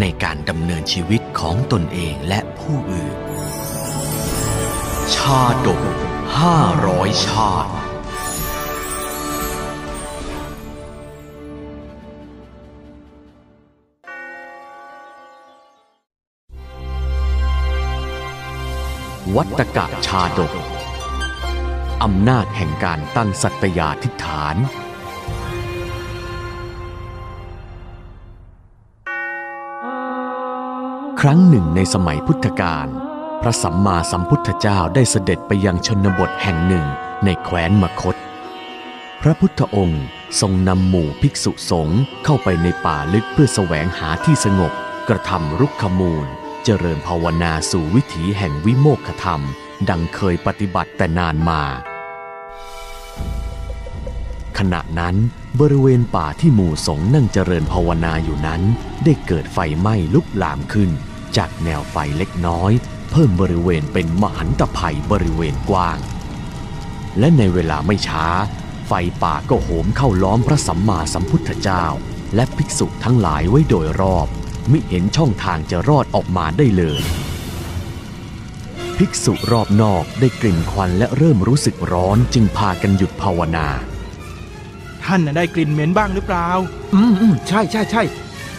ในการดำเนินชีวิตของตนเองและผู้อื่น ชาดกห้าร้อยชาติวัตกะชาดก อำนาจแห่งการตั้งสัตยาธิฐาน ครั้งหนึ่งในสมัยพุทธกาลพระสัมมาสัมพุทธเจ้าได้เสด็จไปยังชนบทแห่งหนึ่งในแคว้นมคต พระพุทธองค์ทรงนำหมู่ภิกษุสงฆ์เข้าไปในป่าลึกเพื่อแสวงหาที่สงบ กระทำรุกขมูล เจริญภาวนาสู่วิถีแห่งวิโมกขธรรม ดังเคยปฏิบัติแต่นานมา ขณะนั้นบริเวณป่าที่หมู่สงฆ์นั่งเจริญภาวนาอยู่นั้น ได้เกิดไฟไหม้ลุกลามขึ้น จากแนวไฟเล็กน้อย เพิ่มบริเวณเป็นมหันตภัยบริเวณกว้าง และในเวลาไม่ช้า ไฟป่าก็โหมเข้าล้อมพระสัมมาสัมพุทธเจ้า และภิกษุทั้งหลายไว้โดยรอบ มิเห็นช่องทางจะรอดออกมาได้เลย ภิกษุรอบนอกได้กลิ่นควันและเริ่มรู้สึกร้อนจึงพากันหยุดภาวนา ท่านน่ะได้กลิ่นเหม็นบ้างหรือเปล่า อืมอืมใช่ใช่ใช่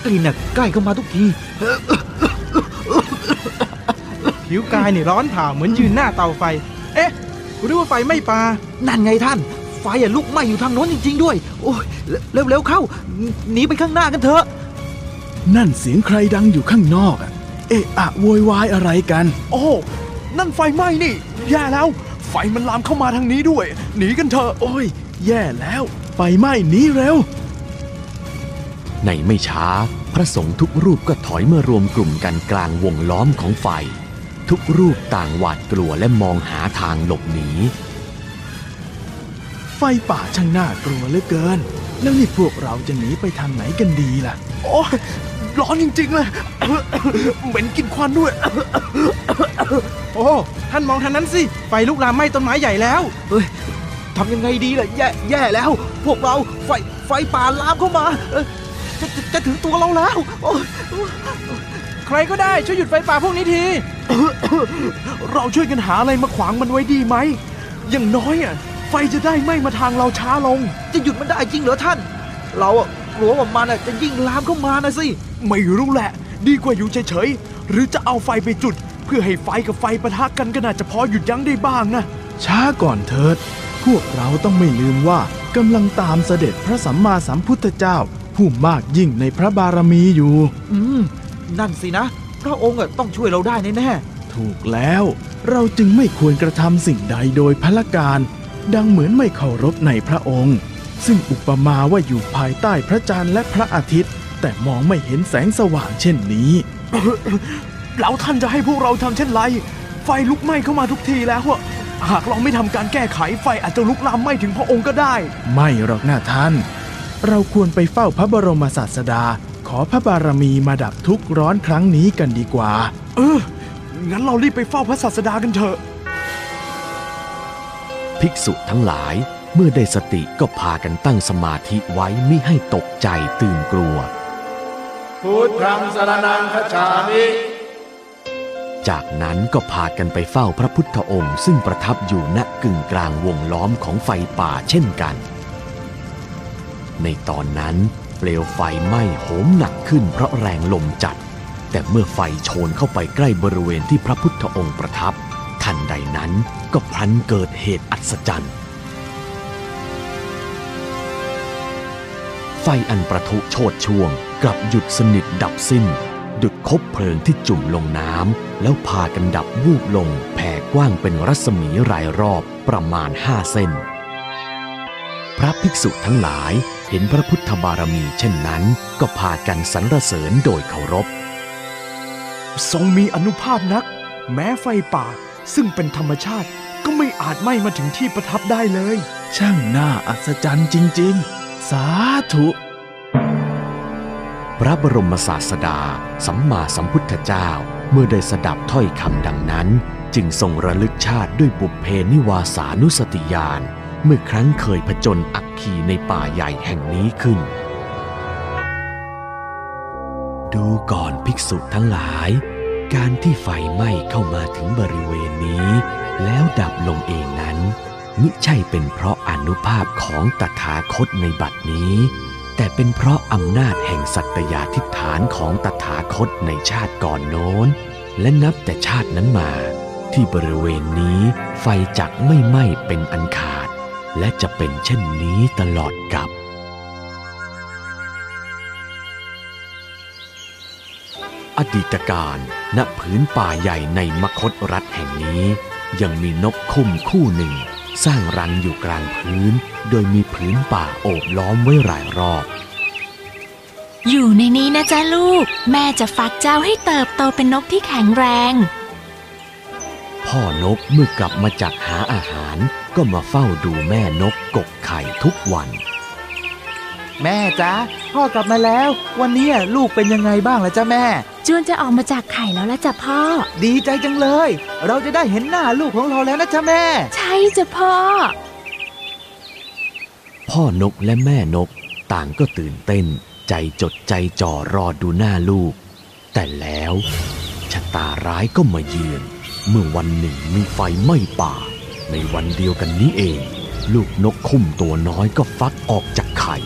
กลิ่นน่ะใกล้เข้ามาทุกที ผิวกายเนี่ยร้อนเผาเหมือนยืนหน้าเตาไฟ เอ๊ะ หรือว่าไฟไม่ปลานั่นไงท่าน ไฟอะลุกไหม้อยู่ทางโน้นจริง ๆ ด้วย โอ้ยเร็วเร็วๆเข้า หนีไปข้างหน้ากันเถอะ นั่นเสียงใครดังอยู่ข้างนอกอะเอะอะโวยวายอะไรกัน โอ้นั่นไฟไหม้นี่ แย่แล้ว ไฟมันลามเข้ามาทางนี้ด้วย หนีกันเถอะ โอ้ย แย่แล้ว ไฟไหม้หนีเร็ว ในไม่ช้า พระสงฆ์ทุกรูปก็ถอยมารวมกลุ่มกันกลางวงล้อมของไฟ ทุกรูปต่างหวาดกลัวและมองหาทางหลบหนีไฟป่าช่างน่ากลัวเหลือเกิน แล้วนี่พวกเราจะหนีไปทางไหนกันดีล่ะ โอ้ยร้อนจริงๆเลย เหม็นกลินควันด้วย โอ้ท่านมองทางนั้นสิ ไฟลุกลามไหม้ต้นไม้ใหญ่แล้วเฮ้ยทำยังไงดีล่ะ แย่แย่แล้ว พวกเราไฟไฟป่าลามเข้ามาเอ้ยจะจะจะถึงตัวเราแล้วโอ้ย ใครก็ได้ช่วยหยุดไฟป่าพวกนี้ที เราช่วยกันหาอะไรมาขวางมันไว้ดีไหม อย่างน้อยอะไฟจะได้ไหม้มาทางเราช้าลง จะหยุดมันได้จริงเหรอท่าน เราอะกลัวว่ามันอะจะยิ่งลามเข้ามานะสิ ไม่รู้แหละ ดีกว่าอยู่เฉยๆ หรือจะเอาไฟไปจุด เพื่อให้ไฟกับไฟปะทะกันก็น่าจะพอหยุดยั้งได้บ้างนะ ช้าก่อนเถิด พวกเราต้องไม่ลืมว่ากำลังตามเสด็จพระสัมมาสัมพุทธเจ้า ผู้มากยิ่งในพระบารมีอยู่ อืม นั่นสินะ พระองค์อะต้องช่วยเราได้แน่ถูกแล้ว เราจึงไม่ควรกระทำสิ่งใดโดยพละการ ดังเหมือนไม่เคารพในพระองค์ ซึ่งอุปมาว่าอยู่ภายใต้พระจันทร์และพระอาทิตย์ แต่มองไม่เห็นแสงสว่างเช่นนี้แล้วท่านจะให้พวกเราทำเช่นไร ไฟลุกไหม้เข้ามาทุกทีแล้วอะหากเราไม่ทำการแก้ไขไฟอาจจะลุกลามไหม้ถึงพระองค์ก็ได้ ไม่หรอกนะท่าน เราควรไปเฝ้าพระบรมศาสดา ขอพระบารมีมาดับทุกข์ร้อนครั้งนี้กันดีกว่า เออ งั้นเรารีบไปเฝ้าพระศาสดากันเถอะ ภิกษุทั้งหลายเมื่อได้สติก็พากันตั้งสมาธิไว้ไม่ให้ตกใจตื่นกลัว พุทธังสรนังคัจฉามิจากนั้นก็พากันไปเฝ้าพระพุทธองค์ซึ่งประทับอยู่ณกึ่งกลางวงล้อมของไฟป่าเช่นกัน ในตอนนั้น เปลวไฟไหม้โหมหนักขึ้นเพราะแรงลมจัด แต่เมื่อไฟโชนเข้าไปใกล้บริเวณที่พระพุทธองค์ประทับ ทันใดนั้นก็พลันเกิดเหตุอัศจรรย์ ไฟอันประทุโชดช่วง กลับหยุดสนิทดับสิ้น ดุดคบเพลิงที่จุ่มลงน้ำแล้วพากันดับวูบลงแผ่กว้างเป็นรัศมีรายรอบประมาณห้าเส้น พระภิกษุทั้งหลาย เห็นพระพุทธบารมีเช่นนั้นก็พากันสรรเสริญโดยเคารพ ทรงมีอนุภาพนัก แม้ไฟป่าซึ่งเป็นธรรมชาติก็ไม่อาจไหม้มาถึงที่ประทับได้เลย ช่างน่าอัศจรรย์จริง ๆ สาธุ พระบรมศาสดา สัมมาสัมพุทธเจ้าเมื่อได้สดับถ้อยคำดังนั้น จึงทรงระลึกชาติด้วยบุพเพนิวาสานุสติญาณ เมื่อครั้งเคยผจญอักคีในป่าใหญ่แห่งนี้ขึ้น ดูก่อนภิกษุทั้งหลาย การที่ไฟไหม้เข้ามาถึงบริเวณนี้ แล้วดับลงเองนั้นมิใช่เป็นเพราะอนุภาพของตถาคตในบัดนี้ แต่เป็นเพราะอำนาจแห่งสัตยาธิฐานของตถาคตในชาติก่อนโน้น และนับแต่ชาตินั้นมา ที่บริเวณนี้ไฟจักไม่ไหม้เป็นอันขาด และจะเป็นเช่นนี้ตลอดกับ อดีตการณผืนป่าใหญ่ในมคตรัฐแห่งนี้ ยังมีนกคุ้มคู่หนึ่ง สร้างรังอยู่กลางพื้น โดยมีผืนป่าโอบล้อมไว้รายรอบ อยู่ในนี้นะจ๊ะลูก แม่จะฟักเจ้าให้เติบโตเป็นนกที่แข็งแรง พ่อนกเมื่อกลับมาจากหาอาหารก็มาเฝ้าดูแม่นกกกไข่ทุกวัน แม่จ๊ะพ่อกลับมาแล้ว วันนี้ลูกเป็นยังไงบ้างล่ะจ๊ะแม่ จวนจะออกมาจากไข่แล้วละจ้ะพ่อ ดีใจจังเลย เราจะได้เห็นหน้าลูกของเราแล้วนะจ๊ะแม่ ใช่จ้ะพ่อ พ่อนกและแม่นกต่างก็ตื่นเต้น ใจจดใจจ่อรอดูหน้าลูก แต่แล้วชะตาร้ายก็มาเยือน เมื่อวันหนึ่งมีไฟไหม้ป่า ในวันเดียวกันนี้เอง ลูกนกคุ้มตัวน้อยก็ฟักออกจากไข่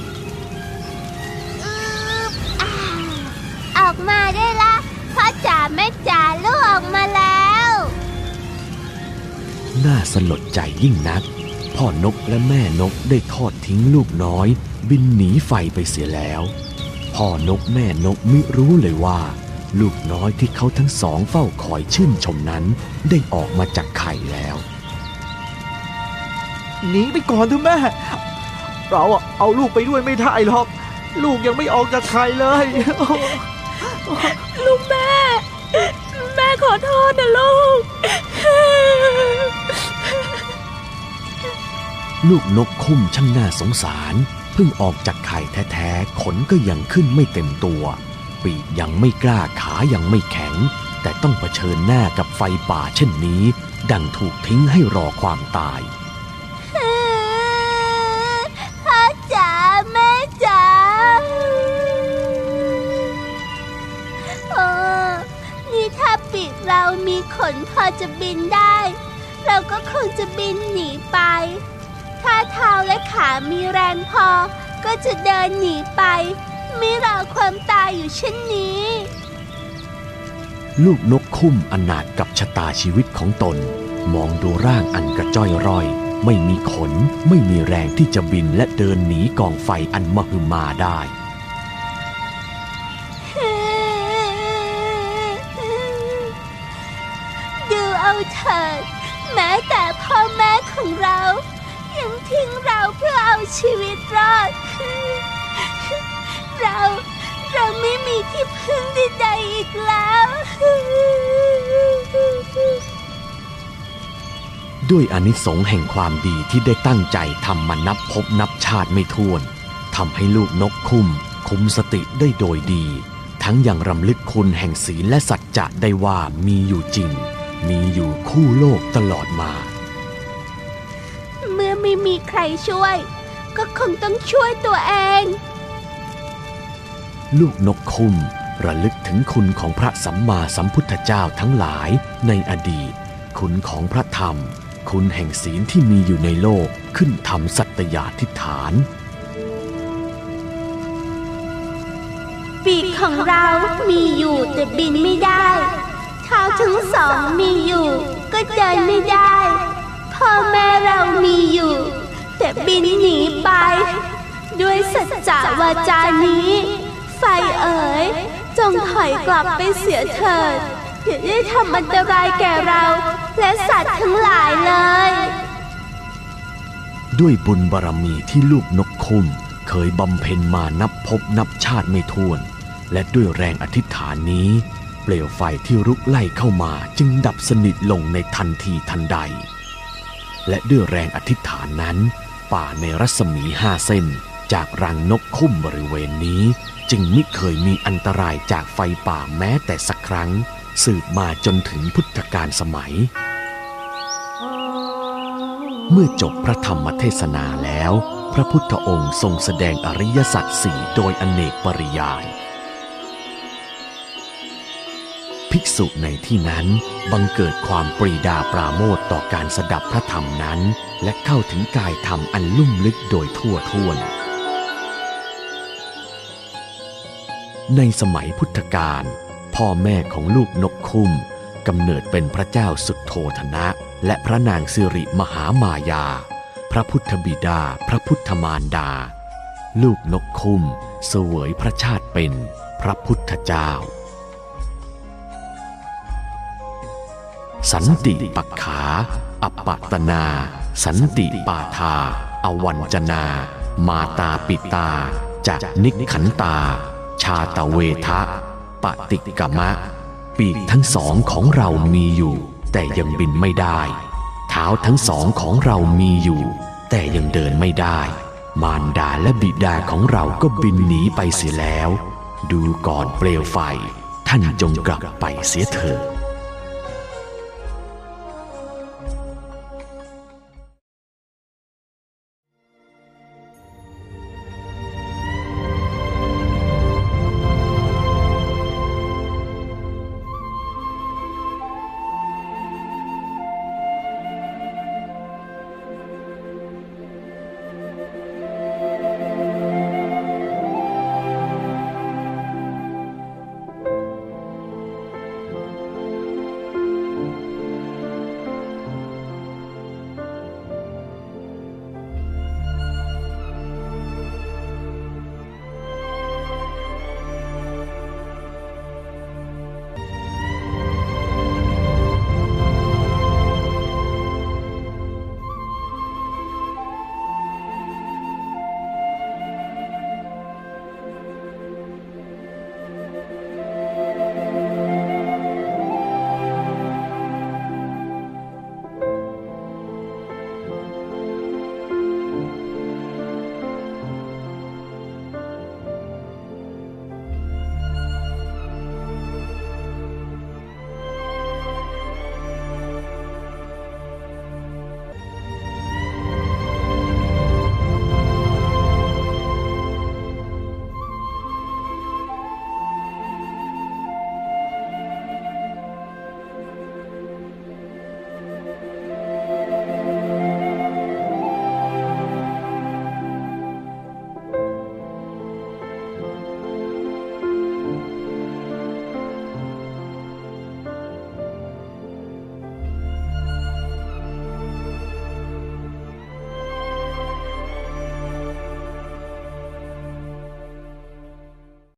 ออกมาได้ละพ่อจ๋าแม่จ๋าลูกออกมาแล้ว น่าสลดใจยิ่งนัก พ่อนกและแม่นกได้ทอดทิ้งลูกน้อย บินหนีไฟไปเสียแล้ว พ่อนกแม่นกมิรู้เลยว่า ลูกน้อยที่เขาทั้งสองเฝ้าคอยชื่นชมนั้น ได้ออกมาจากไข่แล้วหนีไปก่อนเถอะแม่ เราอะเอาลูกไปด้วยไม่ได้หรอก ลูกยังไม่ออกจากไข่เลย ลูกแม่ แม่ขอโทษนะลูก ลูกนกคุ้มช่างน่าสงสาร เพิ่งออกจากไข่แท้ๆ ขนก็ยังขึ้นไม่เต็มตัว ปีกยังไม่กล้าขายังไม่แข็ง แต่ต้องเผชิญหน้ากับไฟป่าเช่นนี้ ดังถูกทิ้งให้รอความตายพ่อจ๋าแม่จ๋าโอ้นี่ถ้าปีกเรามีขนพอจะบินได้ เราก็คงจะบินหนีไป ถ้าเท้าและขามีแรงพอก็จะเดินหนีไป ไม่รอความตายอยู่เช่นนี้ ลูกนกคุ้มอนาถกับชะตาชีวิตของตน มองดูร่างอันกระจ้อยร่อย ไม่มีขน ไม่มีแรงที่จะบินและเดินหนีกองไฟอันมหึมาได้ดูเอาเถิดแม้แต่พ่อแม่ของเรา ยังทิ้งเราเพื่อเอาชีวิตรอด เรา เราไม่มีที่พึ่งใดๆอีกแล้ว ด้วยอนิสงส์แห่งความดีที่ได้ตั้งใจทำมานับพบนับชาติไม่ถ้วนทำให้ลูกนกคุ้ม คุมสติได้โดยดี ทั้งยังรำลึกคุณแห่งศีลและสัจจะได้ว่ามีอยู่จริง มีอยู่คู่โลกตลอดมา เมื่อไม่มีใครช่วย ก็คงต้องช่วยตัวเอง ลูกนกคุ้มระลึกถึงคุณของพระสัมมาสัมพุทธเจ้าทั้งหลายในอดีต คุณของพระธรรม คุณแห่งศีลที่มีอยู่ในโลกขึ้นทำสัตยาธิฐาน ปีกของเรามีอยู่แต่บินไม่ได้เท้าทั้งสองมีอยู่ ก็เดินไม่ได้ พ่อแม่เรามีอยู่ แต่บินหนีไป ด้วยสัจจะวาจานี้ ไฟเอ๋ย จงถอยกลับไปเสียเถิดอย่าได้ทำอันตรายแก่เรา และสัตว์ทั้งหลายเลย ด้วยบุญบารมีที่ลูกนกคุ้มเคยบำเพ็ญมานับพบนับชาติไม่ถ้วน และด้วยแรงอธิษฐานนี้ เปลวไฟที่รุกไล่เข้ามาจึงดับสนิทลงในทันทีทันใด และด้วยแรงอธิษฐานนั้น ป่าในรัศมีห้าเส้นจากรังนกคุ้มบริเวณนี้ จึงไม่เคยมีอันตรายจากไฟป่าแม้แต่สักครั้ง สืบมาจนถึงพุทธกาลสมัย เมื่อจบพระธรรมเทศนาแล้ว พระพุทธองค์ทรงแสดงอริยสัจสี่โดยอเนกปริยาย ภิกษุในที่นั้นบังเกิดความปรีดาปราโมทต่อการสดับพระธรรมนั้น และเข้าถึงกายธรรมอันลุ่มลึกโดยทั่วท่วน ในสมัยพุทธกาลพ่อแม่ของลูกนกคุ้มกำเนิดเป็นพระเจ้าสุดโทธนะ และพระนางสิริมหามายา พระพุทธบิดา พระพุทธมารดา ลูกนกคุ้มเสวยพระชาติเป็นพระพุทธเจ้า สันติปักขา อัปปตนา สันติปาทา อวัญจนา มาตาปิตาจากนิขันตา ชาตเวทะ ปฏิกมะ ปีกทั้งสองของเรามีอยู่ แต่ยังบินไม่ได้ เท้าทั้งสองของเรามีอยู่ แต่ยังเดินไม่ได้ มารดาและบิดาของเราก็บินหนีไปเสียแล้ว ดูก่อนเปลวไฟ ท่านจงกลับไปเสียเถิด